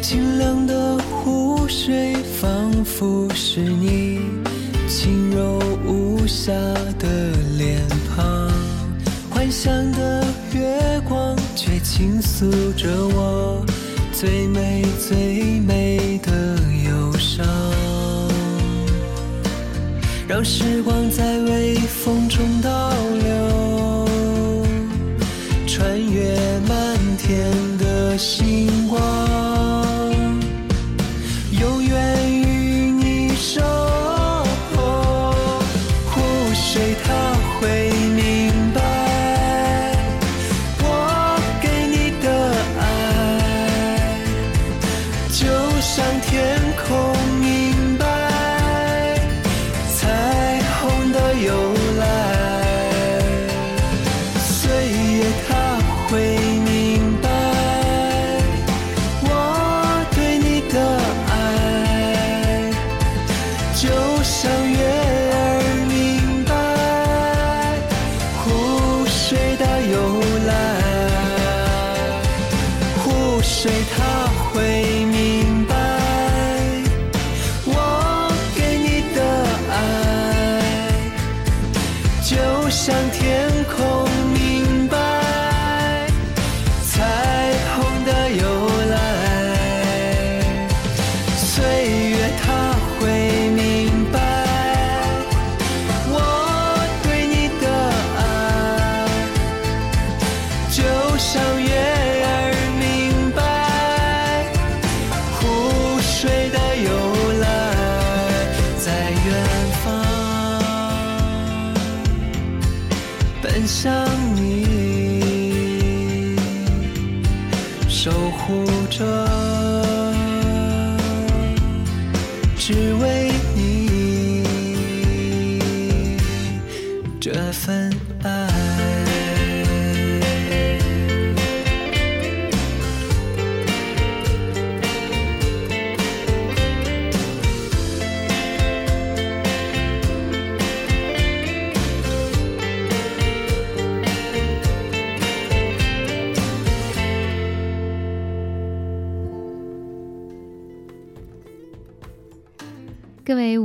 清凉的湖水，仿佛是你轻柔无瑕的脸庞。幻想的月光，却倾诉着我最美最让时光在微风中倒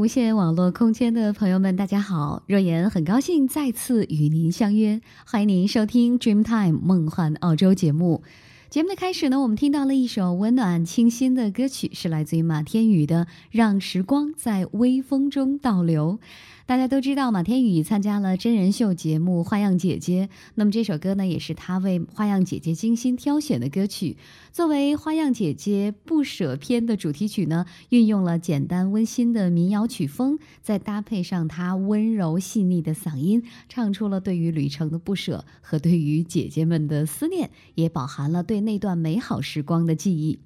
无线网络空间的朋友们，大家好！若言很高兴再次与您相约，欢迎您收听《Dreamtime 梦幻澳洲》节目。节目的开始呢，我们听到了一首温暖清新的歌曲，是来自于马天宇的《让时光在微风中倒流》。大家都知道，马天宇参加了真人秀节目《花样姐姐》，那么这首歌呢，也是他为《花样姐姐》精心挑选的歌曲。作为《花样姐姐不舍篇》的主题曲呢，运用了简单温馨的民谣曲风，再搭配上他温柔细腻的嗓音，唱出了对于旅程的不舍和对于姐姐们的思念，也饱含了对那段美好时光的记忆。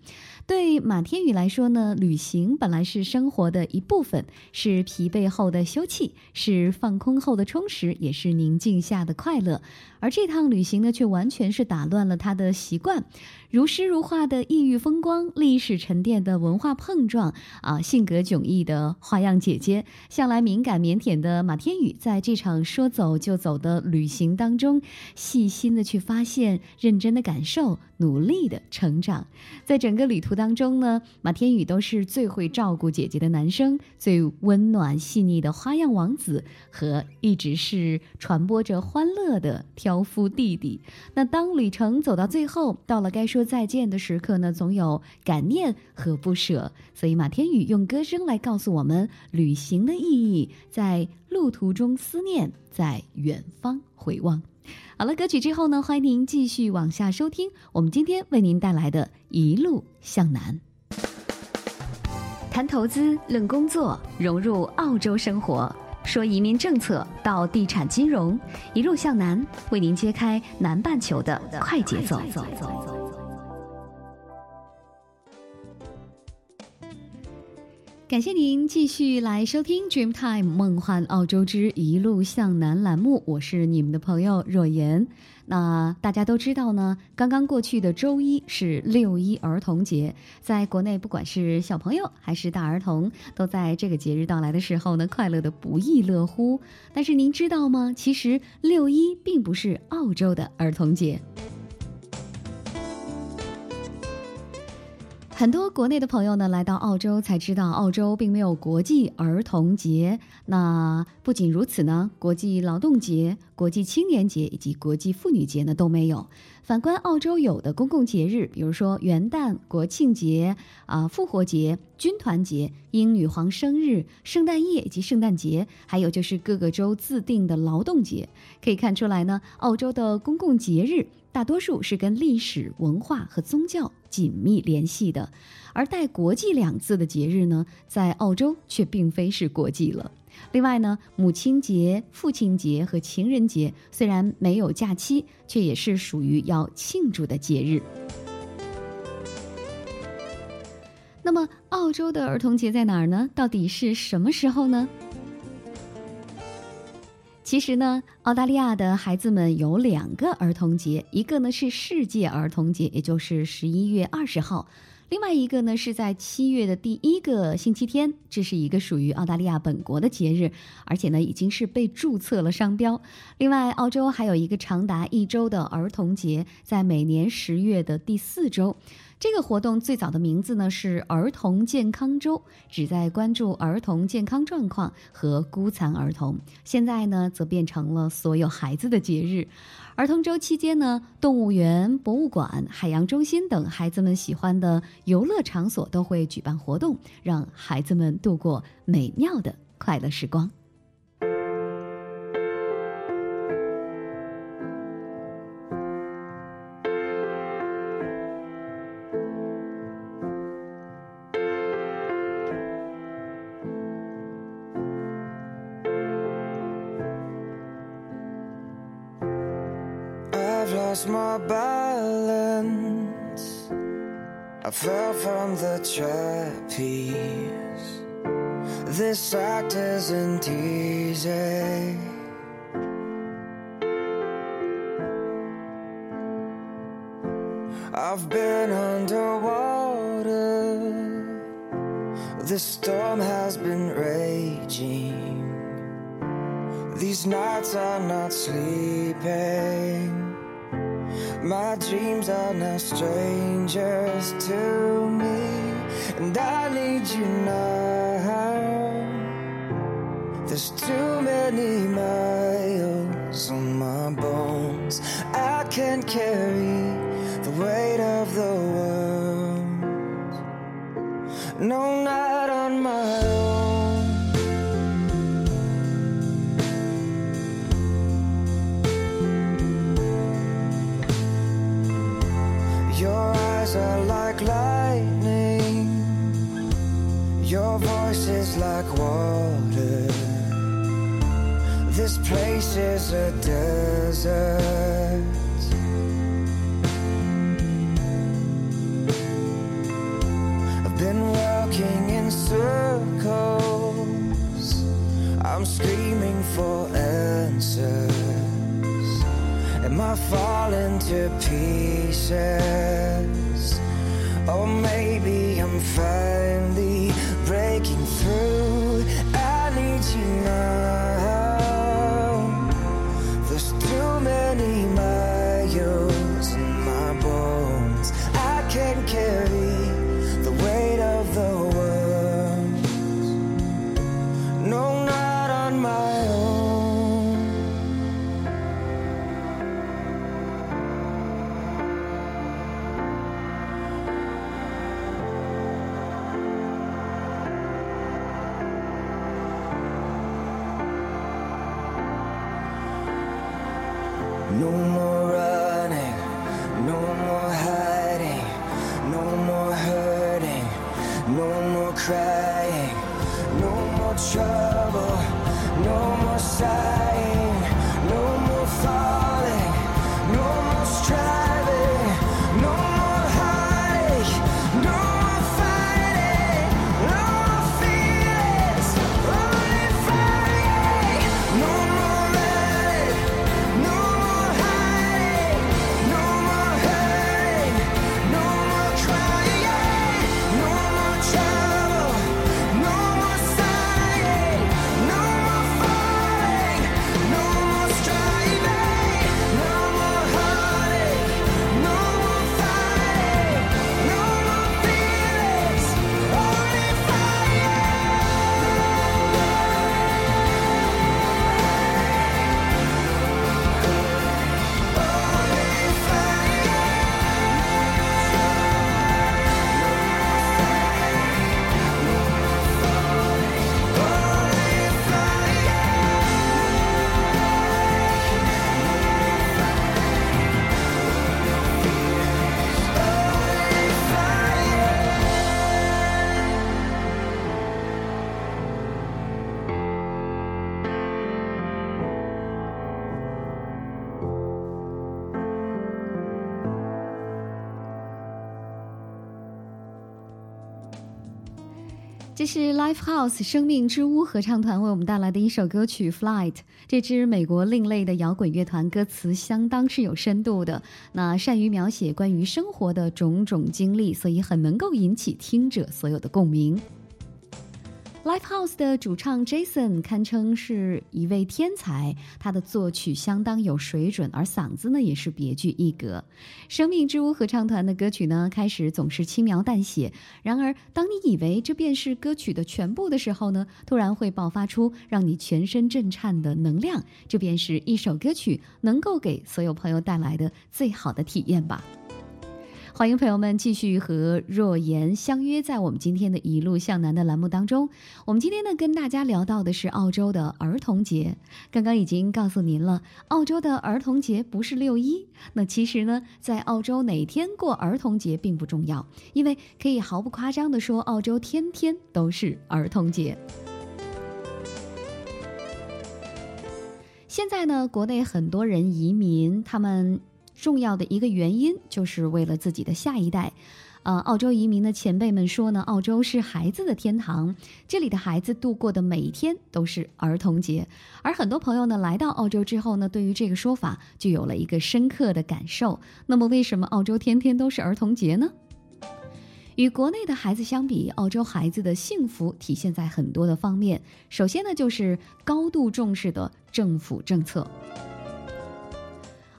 对马天宇来说呢，旅行本来是生活的一部分，是疲惫后的休憩，是放空后的充实，也是宁静下的快乐。而这趟旅行呢，却完全是打乱了他的习惯。如诗如画的异域风光，历史沉淀的文化碰撞，啊，性格迥异的花样姐姐，向来敏感腼腆的马天宇，在这场说走就走的旅行当中，细心的去发现，认真的感受，努力的成长。在整个旅途当中呢，马天宇都是最会照顾姐姐的男生，最温暖细腻的花样王子，和一直是传播着欢乐的挑夫弟弟。那当旅程走到最后，到了该。说再见的时刻呢，总有感念和不舍，所以马天宇用歌声来告诉我们旅行的意义，在路途中思念，在远方回望。好了，歌曲之后呢，欢迎您继续往下收听我们今天为您带来的一路向南。谈投资，论工作，融入澳洲生活，说移民政策到地产金融，一路向南，为您揭开南半球的快节奏。感谢您继续来收听《Dreamtime 梦幻澳洲之一路向南》栏目，我是你们的朋友若言。那大家都知道呢，刚刚过去的周一是六一儿童节，在国内不管是小朋友还是大儿童，都在这个节日到来的时候呢，快乐的不亦乐乎。但是您知道吗？其实六一并不是澳洲的儿童节。很多国内的朋友呢，来到澳洲才知道，澳洲并没有国际儿童节。那不仅如此呢，国际劳动节、国际青年节以及国际妇女节呢都没有。反观澳洲有的公共节日，比如说元旦、国庆节、啊复活节、军团节、英女皇生日、圣诞夜以及圣诞节，还有就是各个州自定的劳动节，可以看出来呢，澳洲的公共节日。大多数是跟历史文化和宗教紧密联系的，而带“国际”两字的节日呢，在澳洲却并非是国际了。另外呢，母亲节、父亲节和情人节虽然没有假期，却也是属于要庆祝的节日。那么，澳洲的儿童节在哪儿呢？到底是什么时候呢？其实呢，澳大利亚的孩子们有两个儿童节，一个呢是世界儿童节，也就是十一月二十号；另外一个呢是在七月的第一个星期天，这是一个属于澳大利亚本国的节日，而且呢已经是被注册了商标。另外，澳洲还有一个长达一周的儿童节，在每年十月的第四周。这个活动最早的名字呢是儿童健康周，旨在关注儿童健康状况和孤残儿童。现在呢，则变成了所有孩子的节日。儿童周期间呢，动物园、博物馆、海洋中心等孩子们喜欢的游乐场所都会举办活动，让孩子们度过美妙的快乐时光。My balance. I fell from the trapeze. This act isn't easy. I've been underwater. The storm has been raging. These nights are not sleeping. My dreams are now strangers to me, and I need you now. There's too many miles on my bones. I can't carry the weight of the world. No, not like lightning. Your voice is like water. This place is a desert. I've been walking in circles. I'm screaming for answers. Am I falling to pieces? Or maybe I'm finally breaking through. I need you now. 是 Life House 生命之屋合唱团为我们带来的一首歌曲《Flight》。这支美国另类的摇滚乐团，歌词相当是有深度的，那善于描写关于生活的种种经历，所以很能够引起听者所有的共鸣。Lifehouse 的主唱 Jason 堪称是一位天才，他的作曲相当有水准，而嗓子呢也是别具一格。生命之屋合唱团的歌曲呢，开始总是轻描淡写，然而当你以为这便是歌曲的全部的时候呢，突然会爆发出让你全身震颤的能量，这便是一首歌曲能够给所有朋友带来的最好的体验吧。欢迎朋友们继续和若言相约在我们今天的一路向南的栏目当中。我们今天呢跟大家聊到的是澳洲的儿童节。刚刚已经告诉您了，澳洲的儿童节不是六一。那其实呢，在澳洲哪天过儿童节并不重要，因为可以毫不夸张地说，澳洲天天都是儿童节。现在呢，国内很多人移民，他们。重要的一个原因就是为了自己的下一代，呃，澳洲移民的前辈们说呢，澳洲是孩子的天堂，这里的孩子度过的每一天都是儿童节。而很多朋友呢来到澳洲之后呢，对于这个说法就有了一个深刻的感受。那么，为什么澳洲天天都是儿童节呢？与国内的孩子相比，澳洲孩子的幸福体现在很多的方面。首先呢，就是高度重视的政府政策。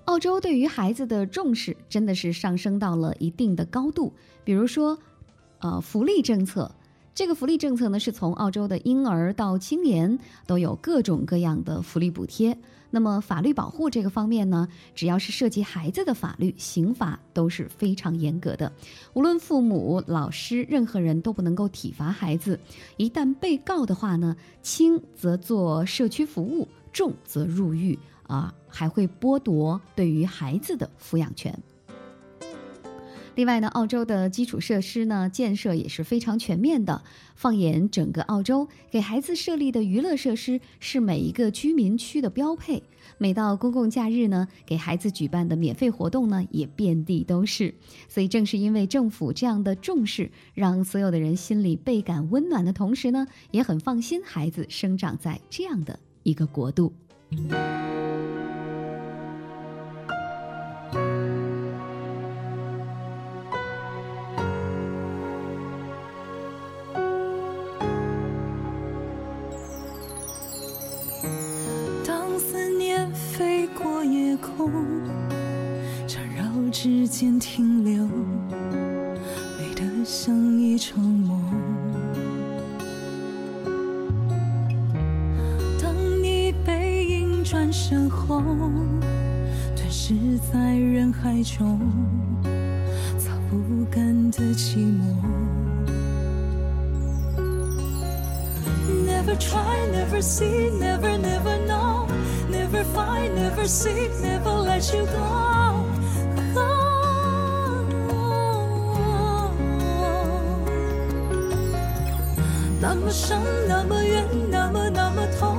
澳洲对于孩子的重视真的是上升到了一定的高度。比如说，呃，福利政策，这个福利政策呢，是从澳洲的婴儿到青年都有各种各样的福利补贴。那么法律保护这个方面呢，只要是涉及孩子的法律，刑法都是非常严格的。无论父母、老师，任何人都不能够体罚孩子。一旦被告的话呢，轻则做社区服务，重则入狱。啊，还会剥夺对于孩子的抚养权。另外呢，澳洲的基础设施呢建设也是非常全面的。放眼整个澳洲，给孩子设立的娱乐设施是每一个居民区的标配。每到公共假日呢，给孩子举办的免费活动呢也遍地都是。所以正是因为政府这样的重视，让所有的人心里倍感温暖的同时呢，也很放心孩子生长在这样的一个国度。间停留，美得像一场梦。当你背影转身后，吞噬在人海中，擦不干的寂寞。Never try, never see, never, never know, never find, never seek, never let you go. 那么伤，那么远，那么那么痛，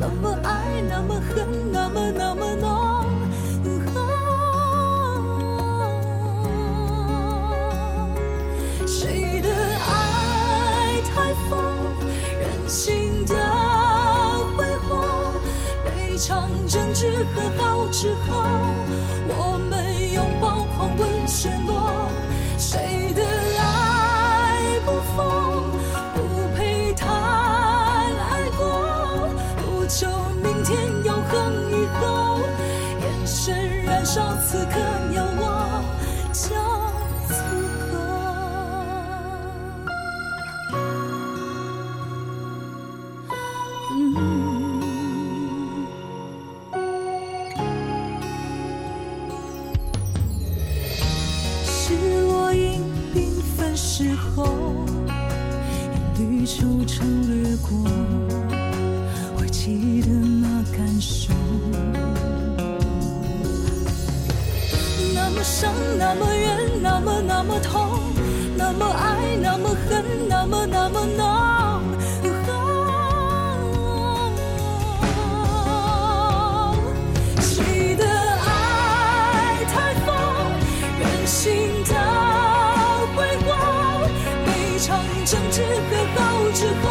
那么爱，那么恨，那么那么浓。谁的爱太疯，任性的挥霍，被场争执和好之后，我们拥抱狂奔陷落。伤，那么远，那么那么痛，那么爱，那么恨，那么那么浓。谁的爱太疯，任性的挥霍，每场争执和好之后，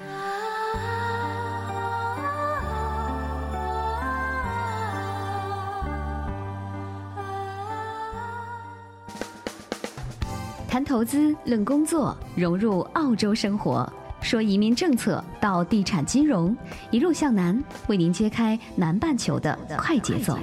投资、论工作，融入澳洲生活，说移民政策到地产金融，一路向南，为您揭开南半球的快节奏。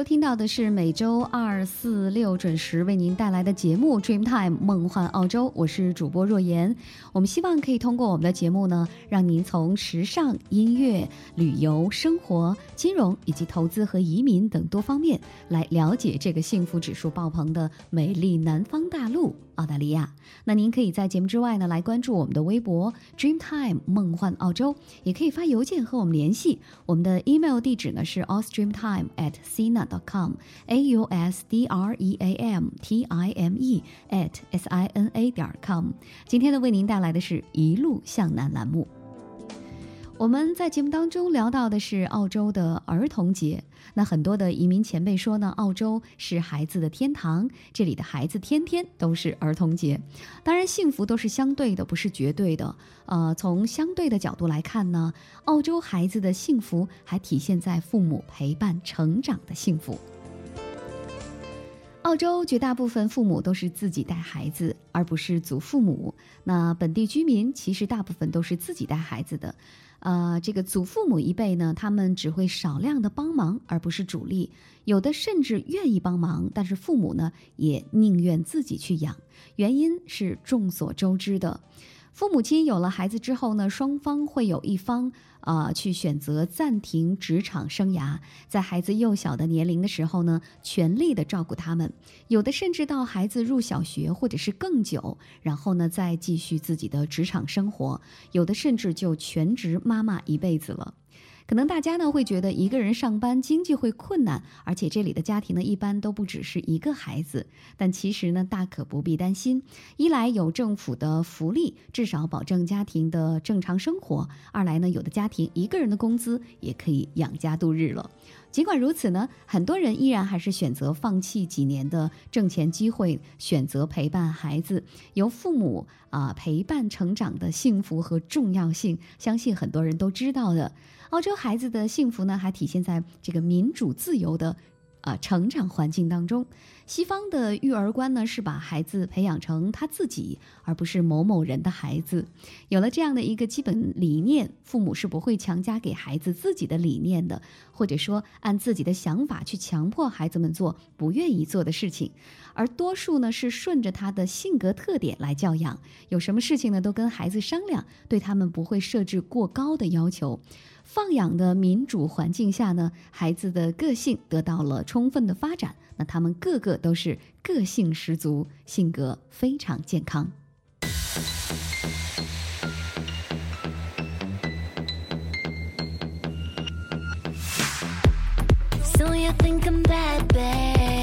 收听到的是每周二、四、六准时为您带来的节目《Dreamtime 梦幻澳洲》，我是主播若言。我们希望可以通过我们的节目呢，让您从时尚、音乐、旅游、生活、金融以及投资和移民等多方面来了解这个幸福指数爆棚的美丽南方大陆澳大利亚。那您可以在节目之外呢，来关注我们的微博 Dreamtime 梦幻澳洲，也可以发邮件和我们联系。我们的 email 地址呢是 ausdreamtime at sina dot com，a u s d r e a m t i m e at s i n a 点 com。今天呢，为您带来的是一路向南栏目。我们在节目当中聊到的是澳洲的儿童节。那很多的移民前辈说呢，澳洲是孩子的天堂，这里的孩子天天都是儿童节。当然，幸福都是相对的，不是绝对的。呃，从相对的角度来看呢，澳洲孩子的幸福还体现在父母陪伴成长的幸福。澳洲绝大部分父母都是自己带孩子，而不是祖父母。那本地居民其实大部分都是自己带孩子的。呃，这个祖父母一辈呢，他们只会少量的帮忙，而不是主力。有的甚至愿意帮忙，但是父母呢，也宁愿自己去养。原因是众所周知的。父母亲有了孩子之后呢，双方会有一方啊去选择暂停职场生涯，在孩子幼小的年龄的时候呢，全力的照顾他们，有的甚至到孩子入小学或者是更久，然后呢再继续自己的职场生活，有的甚至就全职妈妈一辈子了。可能大家呢会觉得一个人上班经济会困难，而且这里的家庭呢一般都不只是一个孩子，但其实呢大可不必担心。一来有政府的福利，至少保证家庭的正常生活；二来呢有的家庭一个人的工资也可以养家度日了。尽管如此呢，很多人依然还是选择放弃几年的挣钱机会，选择陪伴孩子，由父母啊陪伴成长的幸福和重要性，相信很多人都知道的。澳洲孩子的幸福呢，还体现在这个民主自由的。啊，成长环境当中，西方的育儿观呢是把孩子培养成他自己，而不是某某人的孩子。有了这样的一个基本理念，父母是不会强加给孩子自己的理念的，或者说按自己的想法去强迫孩子们做不愿意做的事情。而多数呢是顺着他的性格特点来教养，有什么事情呢都跟孩子商量，对他们不会设置过高的要求。放养的民主环境下呢，孩子的个性得到了充分的发展，那他们个个都是个性十足，性格非常健康。so you think I'm bad bad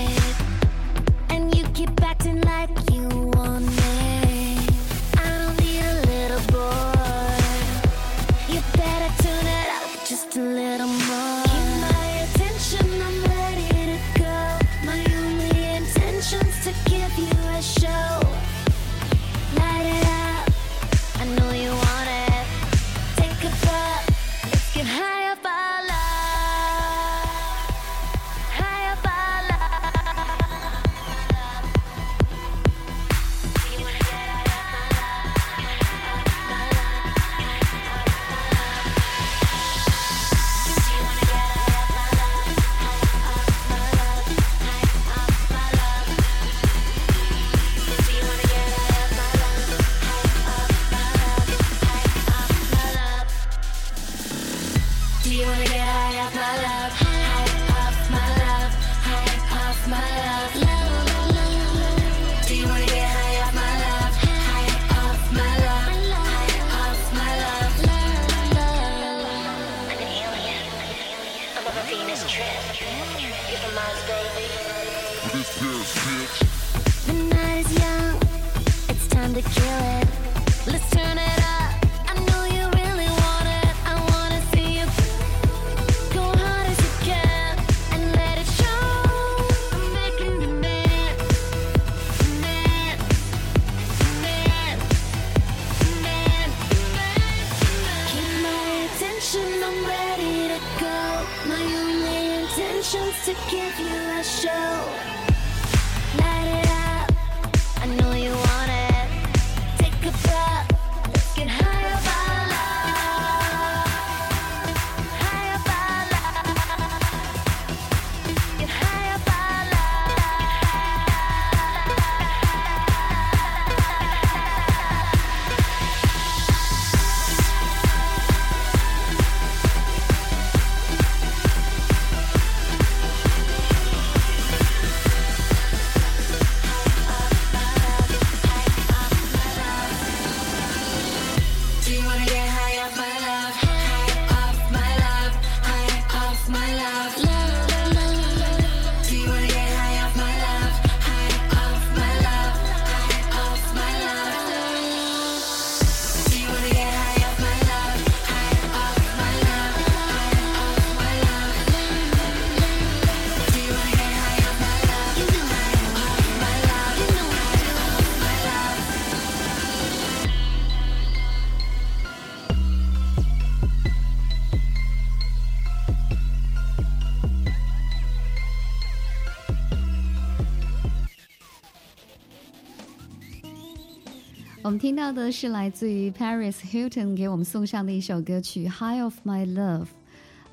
我们听到的是来自于 Paris Hilton 给我们送上的一首歌曲《High of My Love》，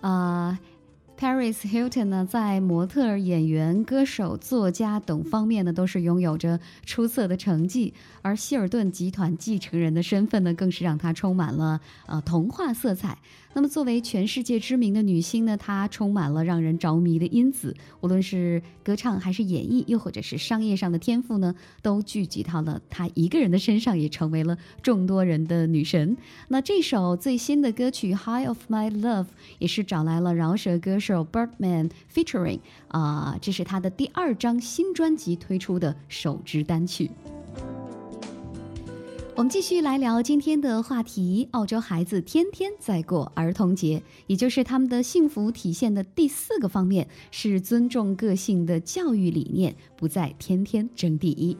啊。Paris Hilton 呢，在模特、演员、歌手、作家等方面呢，都是拥有着出色的成绩。而希尔顿集团继承人的身份呢，更是让她充满了呃童话色彩。那么，作为全世界知名的女星呢，她充满了让人着迷的因子。无论是歌唱还是演绎，又或者是商业上的天赋呢，都聚集到了她一个人的身上，也成为了众多人的女神。那这首最新的歌曲《High of My Love》也是找来了饶舌歌手 Birdman featuring 啊，这是他的第二张新专辑推出的首支单曲。我们继续来聊今天的话题：澳洲孩子天天在过儿童节，也就是他们的幸福体现的第四个方面是尊重个性的教育理念，不再天天争第一。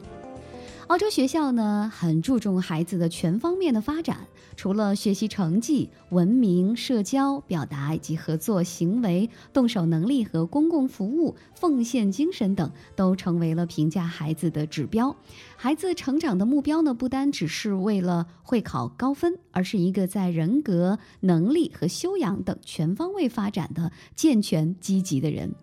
澳洲学校呢，很注重孩子的全方面的发展，除了学习成绩、文明、社交、表达以及合作行为、动手能力和公共服务、奉献精神等，都成为了评价孩子的指标。孩子成长的目标呢，不单只是为了会考高分，而是一个在人格、能力和修养等全方位发展的健全、积极的人。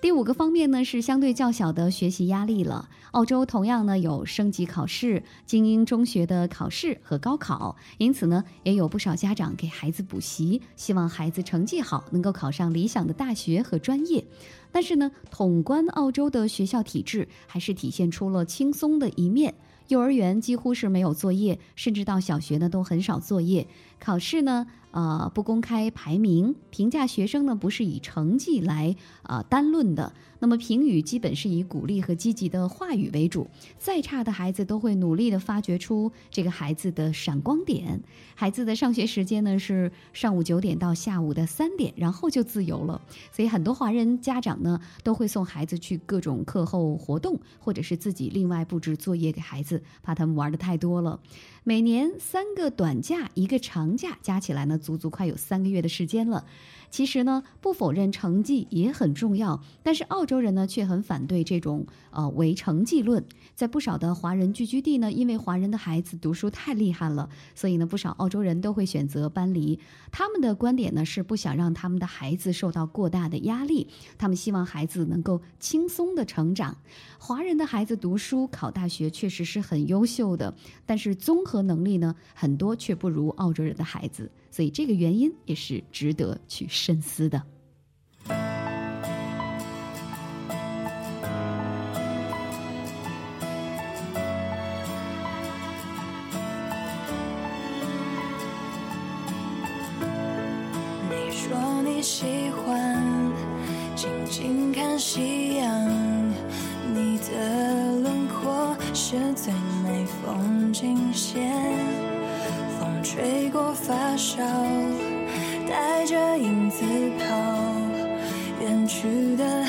第五个方面呢，是相对较小的学习压力了。澳洲同样呢有升级考试、精英中学的考试和高考，因此呢也有不少家长给孩子补习，希望孩子成绩好，能够考上理想的大学和专业。但是呢，统观澳洲的学校体制，还是体现出了轻松的一面。幼儿园几乎是没有作业，甚至到小学呢都很少作业。考试呢，呃，不公开排名，评价学生呢不是以成绩来啊单论的。那么评语基本是以鼓励和积极的话语为主。再差的孩子都会努力的发掘出这个孩子的闪光点。孩子的上学时间呢是上午九点到下午的三点，然后就自由了。所以很多华人家长呢都会送孩子去各种课后活动，或者是自己另外布置作业给孩子，怕他们玩的太多了。每年三个短假，一个长假，加起来呢，足足快有三个月的时间了。其实呢，不否认成绩也很重要，但是澳洲人呢却很反对这种呃唯成绩论。在不少的华人聚居地呢，因为华人的孩子读书太厉害了，所以呢，不少澳洲人都会选择搬离。他们的观点呢是不想让他们的孩子受到过大的压力，他们希望孩子能够轻松的成长。华人的孩子读书考大学确实是很优秀的，但是综合能力呢，很多却不如澳洲人的孩子。所以这个原因也是值得去深思的。发烧，带着影子跑，远去的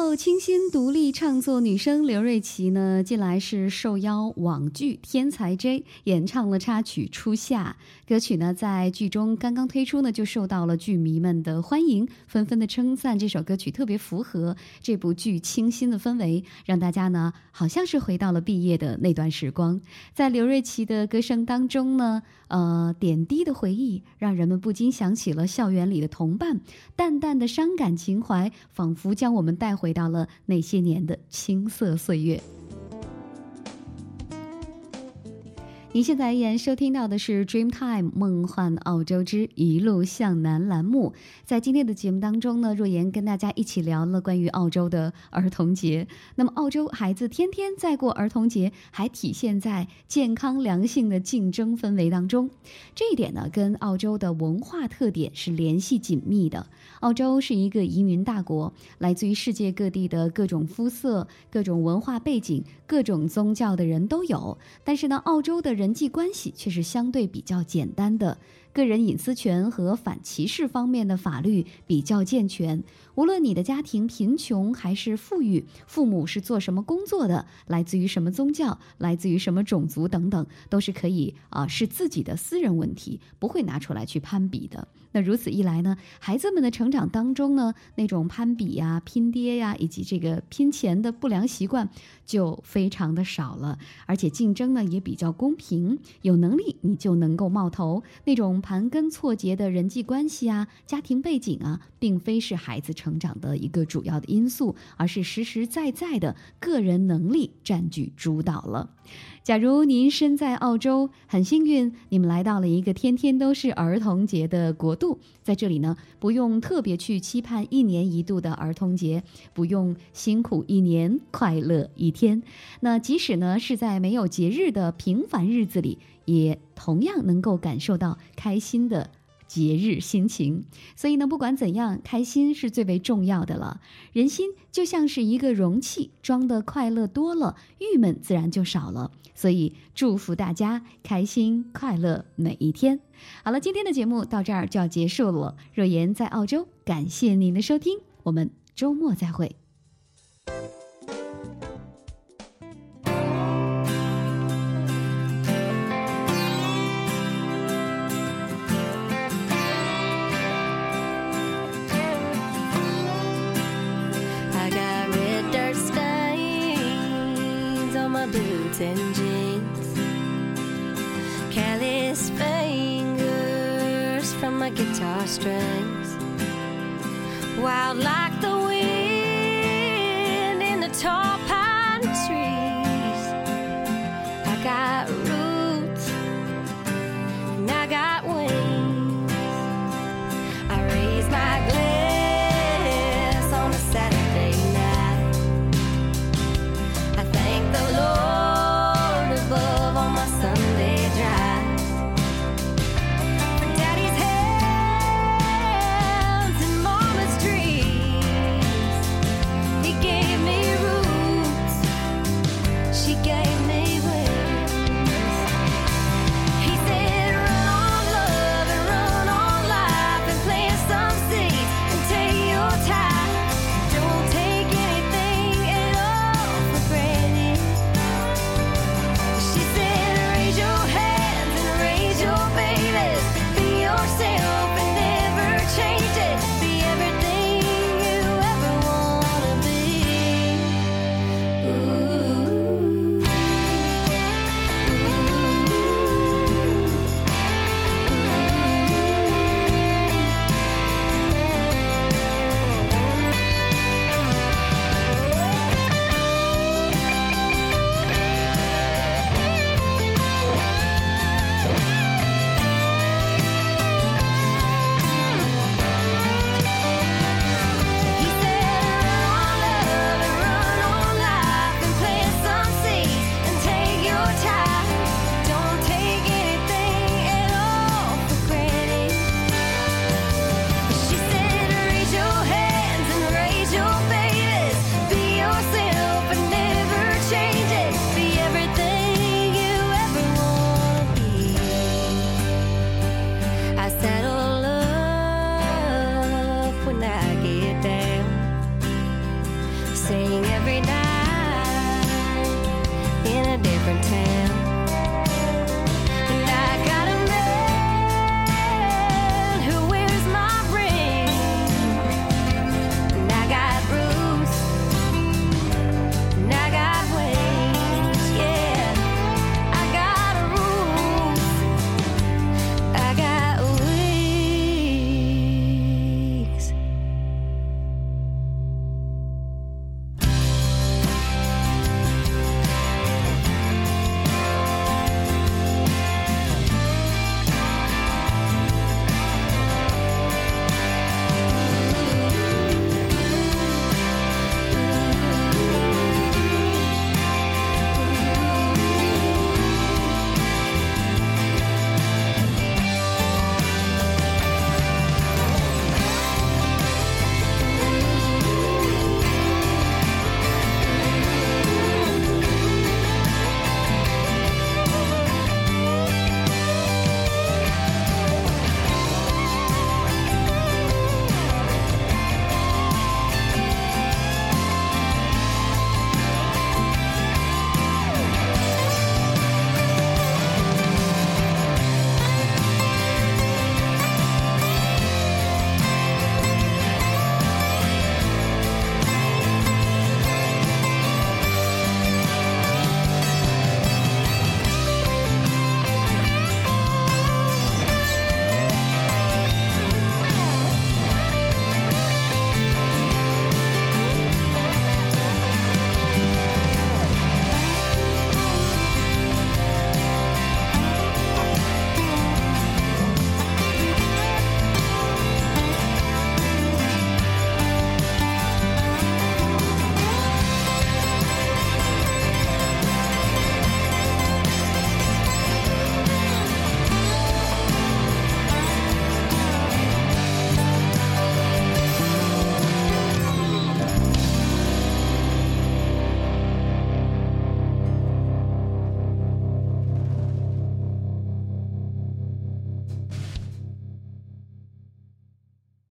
后清新独立创作女生刘瑞琦呢，近来是受邀网剧《天才 J》演唱了插曲《初夏》。歌曲呢在剧中刚刚推出呢，就受到了剧迷们的欢迎，纷纷的称赞这首歌曲特别符合这部剧清新的氛围，让大家呢好像是回到了毕业的那段时光。在刘瑞琦的歌声当中呢，呃，点滴的回忆让人们不禁想起了校园里的同伴，淡淡的伤感情怀，仿佛将我们带回回到了那些年的青涩岁月。您现在依然收听到的是《Dreamtime 梦幻澳洲之一路向南》栏目。在今天的节目当中呢，若言跟大家一起聊了关于澳洲的儿童节。那么，澳洲孩子天天在过儿童节，还体现在健康良性的竞争氛围当中。这一点呢，跟澳洲的文化特点是联系紧密的。澳洲是一个移民大国，来自于世界各地的各种肤色、各种文化背景、各种宗教的人都有。但是呢，澳洲的人人际关系却是相对比较简单的，个人隐私权和反歧视方面的法律比较健全。无论你的家庭贫穷还是富裕，父母是做什么工作的，来自于什么宗教，来自于什么种族等等，都是可以啊、是自己的私人问题，不会拿出来去攀比的。那如此一来呢，孩子们的成长当中呢，那种攀比呀、拼爹呀，以及这个拼钱的不良习惯就非常的少了，而且竞争呢也比较公平，有能力你就能够冒头。那种盘根错节的人际关系啊、家庭背景啊，并非是孩子成长的一个主要的因素，而是实实在在的个人能力占据主导了。假如您身在澳洲，很幸运，你们来到了一个天天都是儿童节的国度，在这里呢，不用特别去期盼一年一度的儿童节，不用辛苦一年，快乐一天。那即使呢是在没有节日的平凡日子里，也同样能够感受到开心的。节日心情，所以呢，不管怎样，开心是最为重要的了。人心就像是一个容器，装的快乐多了，郁闷自然就少了。所以祝福大家开心快乐每一天。好了，今天的节目到这儿就要结束了。若言在澳洲，感谢您的收听，我们周末再会。Boots and jeans. Callous fingers from my guitar strings. Wild like the wind